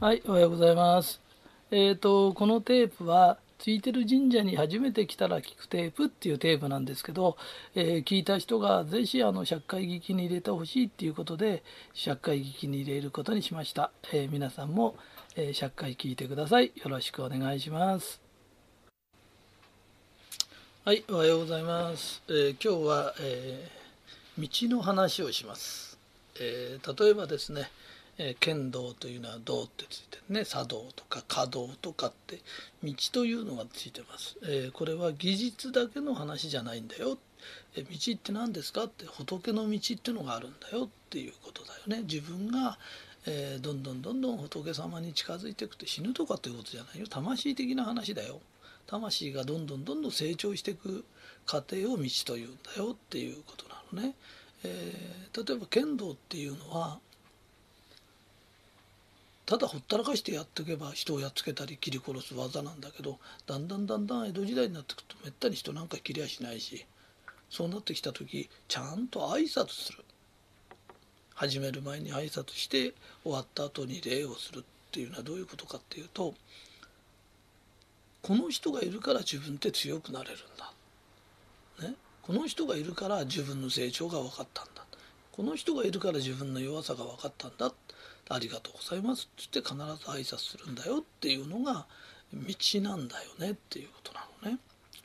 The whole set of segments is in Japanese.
はい、おはようございます。えっ、と、このテープは、ついてる神社に初めて来たら聞くテープっていうテープなんですけど、えー聞いた人がぜひあの借会聞きに入れてほしいっていうことで、借会聞きに入れることにしました。えー皆さんも、えー借会聞いてください。よろしくお願いします。はい、おはようございます。えー今日は、えー道の話をします。えー例えばですね、えー剣道というのは道ってついてるね。茶道とか華道とかって道というのがついてます、えーこれは技術だけの話じゃないんだよ、えー道って何ですかって仏の道っていうのがあるんだよっていうことだよね。自分が、えどんどんどんどん仏様に近づいていくって死ぬとかっていうことじゃないよ。魂的な話だよ。魂がどんどんどんどん成長していく過程を道というんだよっていうことなのね、えー例えば剣道っていうのはただほったらかしてやっていけば人をやっつけたり切り殺す技なんだけどだんだんだんだん江戸時代になってくるとめったに人なんか切りやしないしそうなってきた時ちゃんと挨拶する。始める前に挨拶して終わった後に礼をするっていうのはどういうことかっていうとこの人がいるから自分って強くなれるんだ、ね、この人がいるから自分の成長が分かったんだ。この人がいるから自分の弱さが分かったんだ。ありがとうございますって言って必ず挨拶するんだよっていうのが道なんだよねっていうことなのね。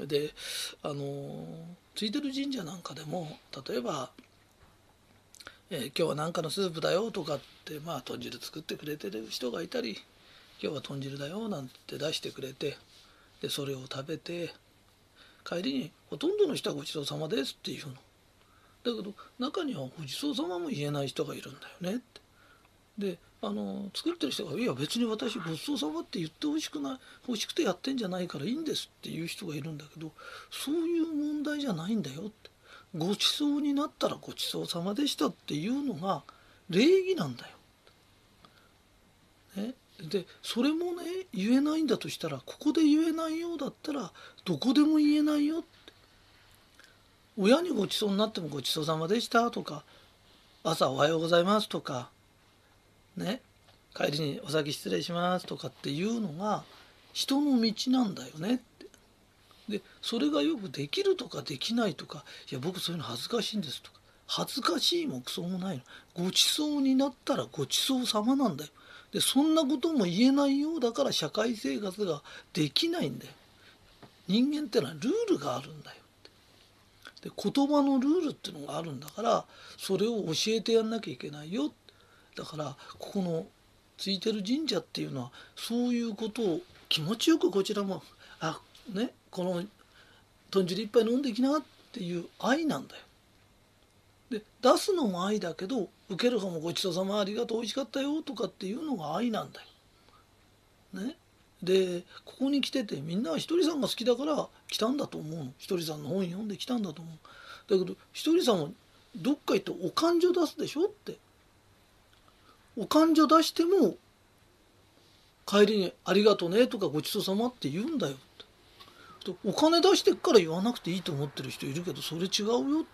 であのついてる神社なんかでも例えば、えー今日は何かのスープだよ」とかってまあ豚汁作ってくれてる人がいたり「今日は豚汁だよ」なんて出してくれてでそれを食べて帰りにほとんどの人はごちそうさまですっていうの。だけど中にはごちそうさまも言えない人がいるんだよねって。であの作ってる人が「いや別に私ごちそうさまって言ってほしくない欲しくてやってんじゃないからいいんです」っていう人がいるんだけどそういう問題じゃないんだよって。ごちそうになったらごちそうさまでしたっていうのが礼儀なんだよ。ね、でそれもね言えないんだとしたらここで言えないようだったらどこでも言えないよって。親にごちそうになってもごちそうさまでしたとか朝おはようございますとかね帰りにお先失礼しますとかっていうのが人の道なんだよねって。でそれがよくできるとかできないとかいや僕そういうの恥ずかしいんですとか恥ずかしいもクソもないの。ごちそうになったらごちそうさまなんだよ。でそんなことも言えないようだから社会生活ができないんだよ。人間ってのはルールがあるんだよで言葉のルールっていうのがあるんだからそれを教えてやんなきゃいけないよだからここのついてる神社っていうのはそういうことを気持ちよくこちらもあねこの豚汁一杯飲んでいきなっていう愛なんだよ。で出すのも愛だけど受ける方もごちそうさまありがとう美味しかったよとかっていうのが愛なんだよ。ね、でここに来ててみんなはひとりさんが好きだから来たんだと思うのひとりさんの本読んで来たんだと思うだけどひとりさんはどっか行ってお勘定出すでしょってお勘定出しても帰りに「ありがとね」とか「ごちそうさま」って言うんだよって。お金出してっから言わなくていいと思ってる人いるけどそれ違うよっ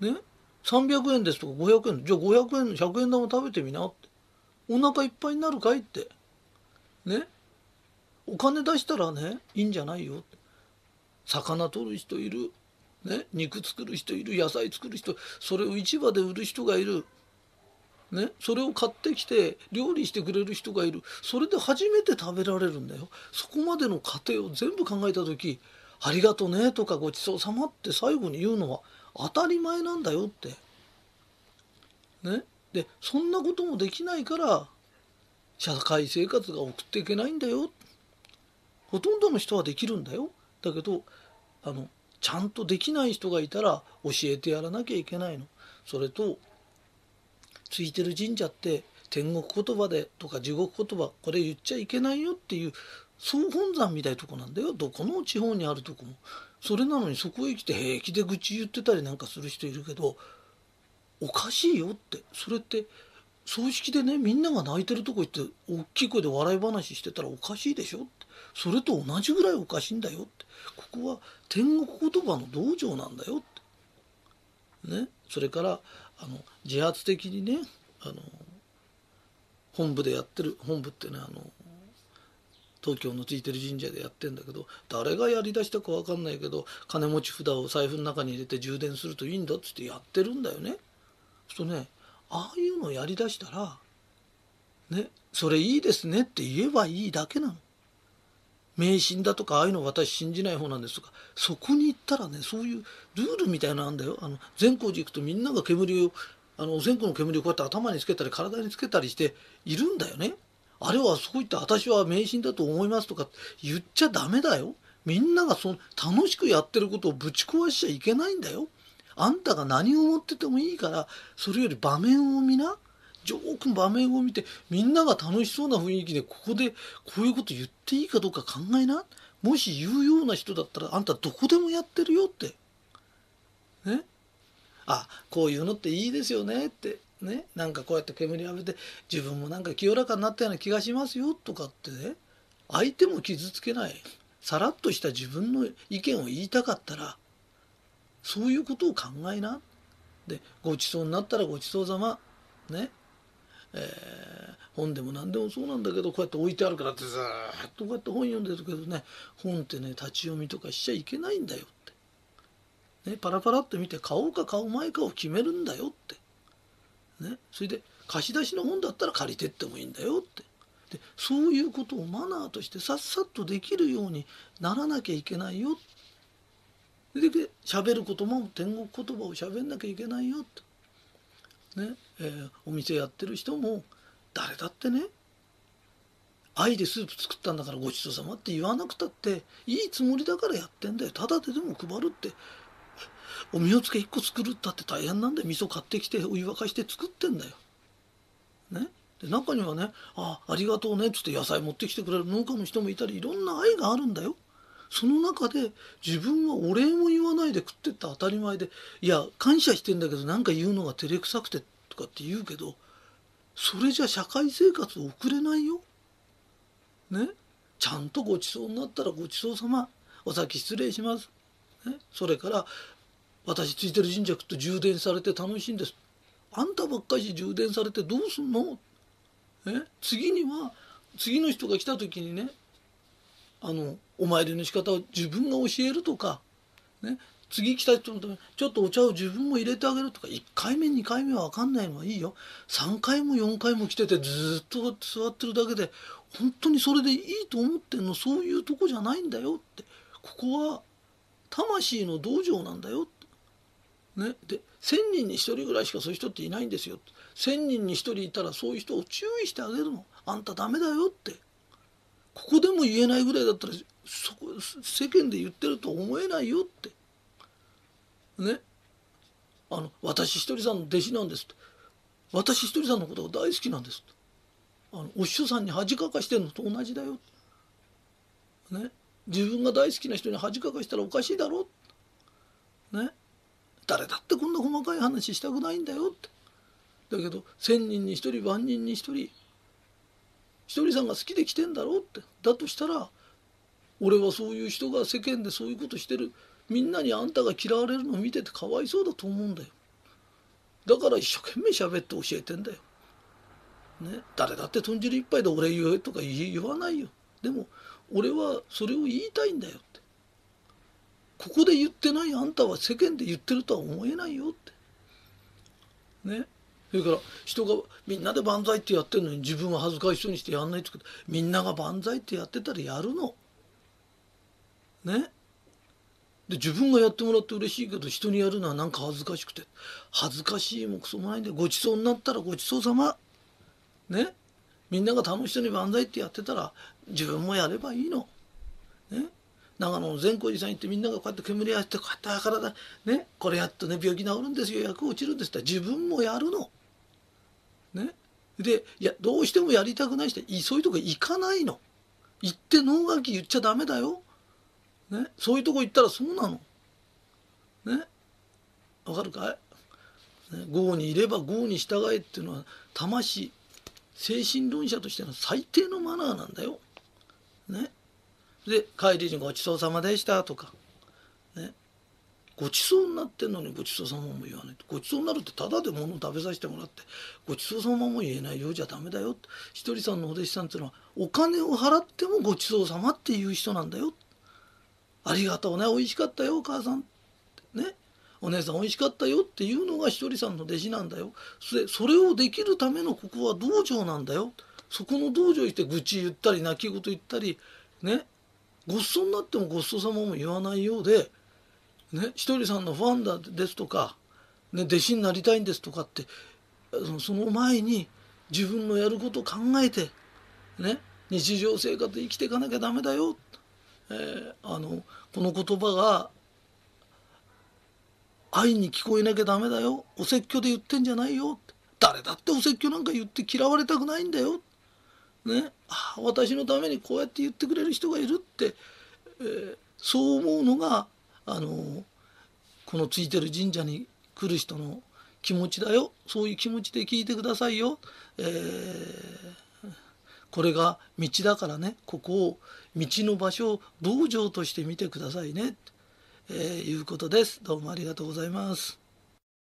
て。ね？300円ですとか500円じゃあ500円の100円玉食べてみなって。お腹いっぱいになるかいって。ね？お金出したらねいいんじゃないよって。魚取る人いる、ね、肉作る人いる。野菜作る人。それを市場で売る人がいる。ね、それを買ってきて料理してくれる人がいる。それで初めて食べられるんだよ。そこまでの過程を全部考えた時「ありがとね」とか「ごちそうさま」って最後に言うのは当たり前なんだよって。ね、でそんなこともできないから社会生活が送っていけないんだよ。ほとんどの人はできるんだよ。だけどあのちゃんとできない人がいたら教えてやらなきゃいけないの。それとついてる神社って天国言葉でとか地獄言葉これ言っちゃいけないよっていう総本山みたいなとこなんだよ。どこの地方にあるとこも。それなのにそこへ来て平気で愚痴言ってたりなんかする人いるけどおかしいよって。それって葬式でねみんなが泣いてるとこ行って大きい声で笑い話してたらおかしいでしょって。それと同じぐらいおかしいんだよって。ここは天国言葉の道場なんだよって。ねそれからあの自発的にねあの本部でやってる本部ってねあの東京のついてる神社でやってんだけど誰がやりだしたか分かんないけど金持ち札を財布の中に入れて充電するといいんだっつってやってるんだよね。そうするとねああいうのやりだしたらねそれいいですねって言えばいいだけなの。迷信だとかああいうの私信じない方なんですとかそこに行ったらねそういうルールみたいなのあんだよ。あの善光寺行くとみんなが煙をあのお線香の煙をこうやって頭につけたり体につけたりしているんだよね。あれはそういった私は迷信だと思いますとか言っちゃダメだよ。みんながその楽しくやってることをぶち壊しちゃいけないんだよ。あんたが何を思っててもいいからそれより場面を見な。よく場面を見てみんなが楽しそうな雰囲気でここでこういうこと言っていいかどうか考えなもし言うような人だったらあんたどこでもやってるよってねあこういうのっていいですよねってねなんかこうやって煙浴びて自分もなんか清らかになったような気がしますよとかってね相手も傷つけないさらっとした自分の意見を言いたかったらそういうことを考えなでごちそうになったらごちそうさまねえー、本でも何でもそうなんだけどこうやって置いてあるからってずっとこうやって本読んでるけどね本ってね立ち読みとかしちゃいけないんだよって、ね、パラパラって見て買おうか買う前かを決めるんだよって、ね、それで貸し出しの本だったら借りてってもいいんだよって。でそういうことをマナーとしてさっさとできるようにならなきゃいけないよ。で喋ることも天国言葉を喋んなきゃいけないよって。ねえー、お店やってる人も誰だってね愛でスープ作ったんだからごちそうさまって言わなくたっていいつもりだからやってんだよただででも配るっておみおつけ1個作るったって大変なんだよ味噌買ってきてお湯沸かして作ってんだよ。ねで中にはね「あありがとうね」っつって野菜持ってきてくれる農家の人もいたりいろんな愛があるんだよ。その中で自分はお礼も言わないで食ってった当たり前でいや感謝してんだけど何か言うのが照れくさくてとかって言うけどそれじゃ社会生活を送れないよ。ね？ちゃんとごちそうになったらごちそうさまお先失礼します。ね、それから私ついてる神社と充電されて楽しいんです。あんたばっかり充電されてどうすんの？え次には次の人が来た時にねあのお参りの仕方を自分が教えるとか、ね、次来た人のためにちょっとお茶を自分も入れてあげるとか1回目2回目は分かんないのはいいよ。3回も4回も来ててずっと座ってるだけで本当にそれでいいと思ってんのそういうとこじゃないんだよって。ここは魂の道場なんだよって。ね、で1,000人に1人ぐらいしかそういう人っていないんですよ1,000人に1人いたらそういう人を注意してあげるの。あんたダメだよって。ここでも言えないぐらいだったら世間で言ってると思えないよって。ね。あの私ひとりさんの弟子なんですって。私ひとりさんのことが大好きなんですって。あのお師匠さんに恥かかしてるのと同じだよね。自分が大好きな人に恥かかしたらおかしいだろね。誰だってこんな細かい話したくないんだよって。だけど1,000人に1人万人に1人ひとりさんが好きで来てんだろうって。だとしたら俺はそういう人が世間でそういうことしてる。みんなにあんたが嫌われるのを見ててかわいそうだと思うんだよ。だから一生懸命喋って教えてんだよ、ね、誰だって豚汁一杯で俺言えとか言わないよ。でも俺はそれを言いたいんだよって。ここで言ってないあんたは世間で言ってるとは思えないよって。ね？それから人がみんなで万歳ってやってるのに自分は恥ずかしそうにしてやんないってみんなが万歳ってやってたらやるの。ね。で自分がやってもらって嬉しいけど人にやるのはなんか恥ずかしくて。恥ずかしいもクソもないんでごちそうになったらごちそうさま。ね。みんなが楽しそうに万歳ってやってたら自分もやればいいの。ね。長野の善光寺さん行ってみんながこうやって煙やってこうやって体ね。これやっとね病気治るんですよ。薬落ちるんですって。自分もやるの。ね。でいやどうしてもやりたくない人そういうとこ行かないの。行って能書き言っちゃダメだよ。ね、そういうとこ行ったらそうなの？ね？わかるかい、ね、豪にいれば豪に従えっていうのは魂精神論者としての最低のマナーなんだよ。ね？で帰りにごちそうさまでしたとか。ね？ごちそうになってんのにごちそうさまも言わないごちそうになるってただで物を食べさせてもらってごちそうさまも言えないようじゃダメだよひとりさんのお弟子さんっていうのはお金を払ってもごちそうさまっていう人なんだよありがとうね美味しかったよお母さん。ね。お姉さん美味しかったよっていうのがひとりさんの弟子なんだよ。それをできるためのここは道場なんだよ。そこの道場行って愚痴言ったり泣き言言ったりね。ごちそになってもごちそうさまも言わないようでね、ひとりさんのファンだですとか、ね、弟子になりたいんですとかってその前に自分のやること考えて、ね、日常生活生きていかなきゃダメだよ。って、えー、あのこの言葉が愛に聞こえなきゃダメだよ。お説教で言ってんじゃないよ。誰だってお説教なんか言って嫌われたくないんだよ、ね、あ私のためにこうやって言ってくれる人がいるって、えー、そう思うのがあのこのついてる神社に来る人の気持ちだよ。そういう気持ちで聞いてくださいよ、えー、これが道だからね。ここを道の場所を道場として見てくださいね、えー、いうことです。どうもありがとうございます。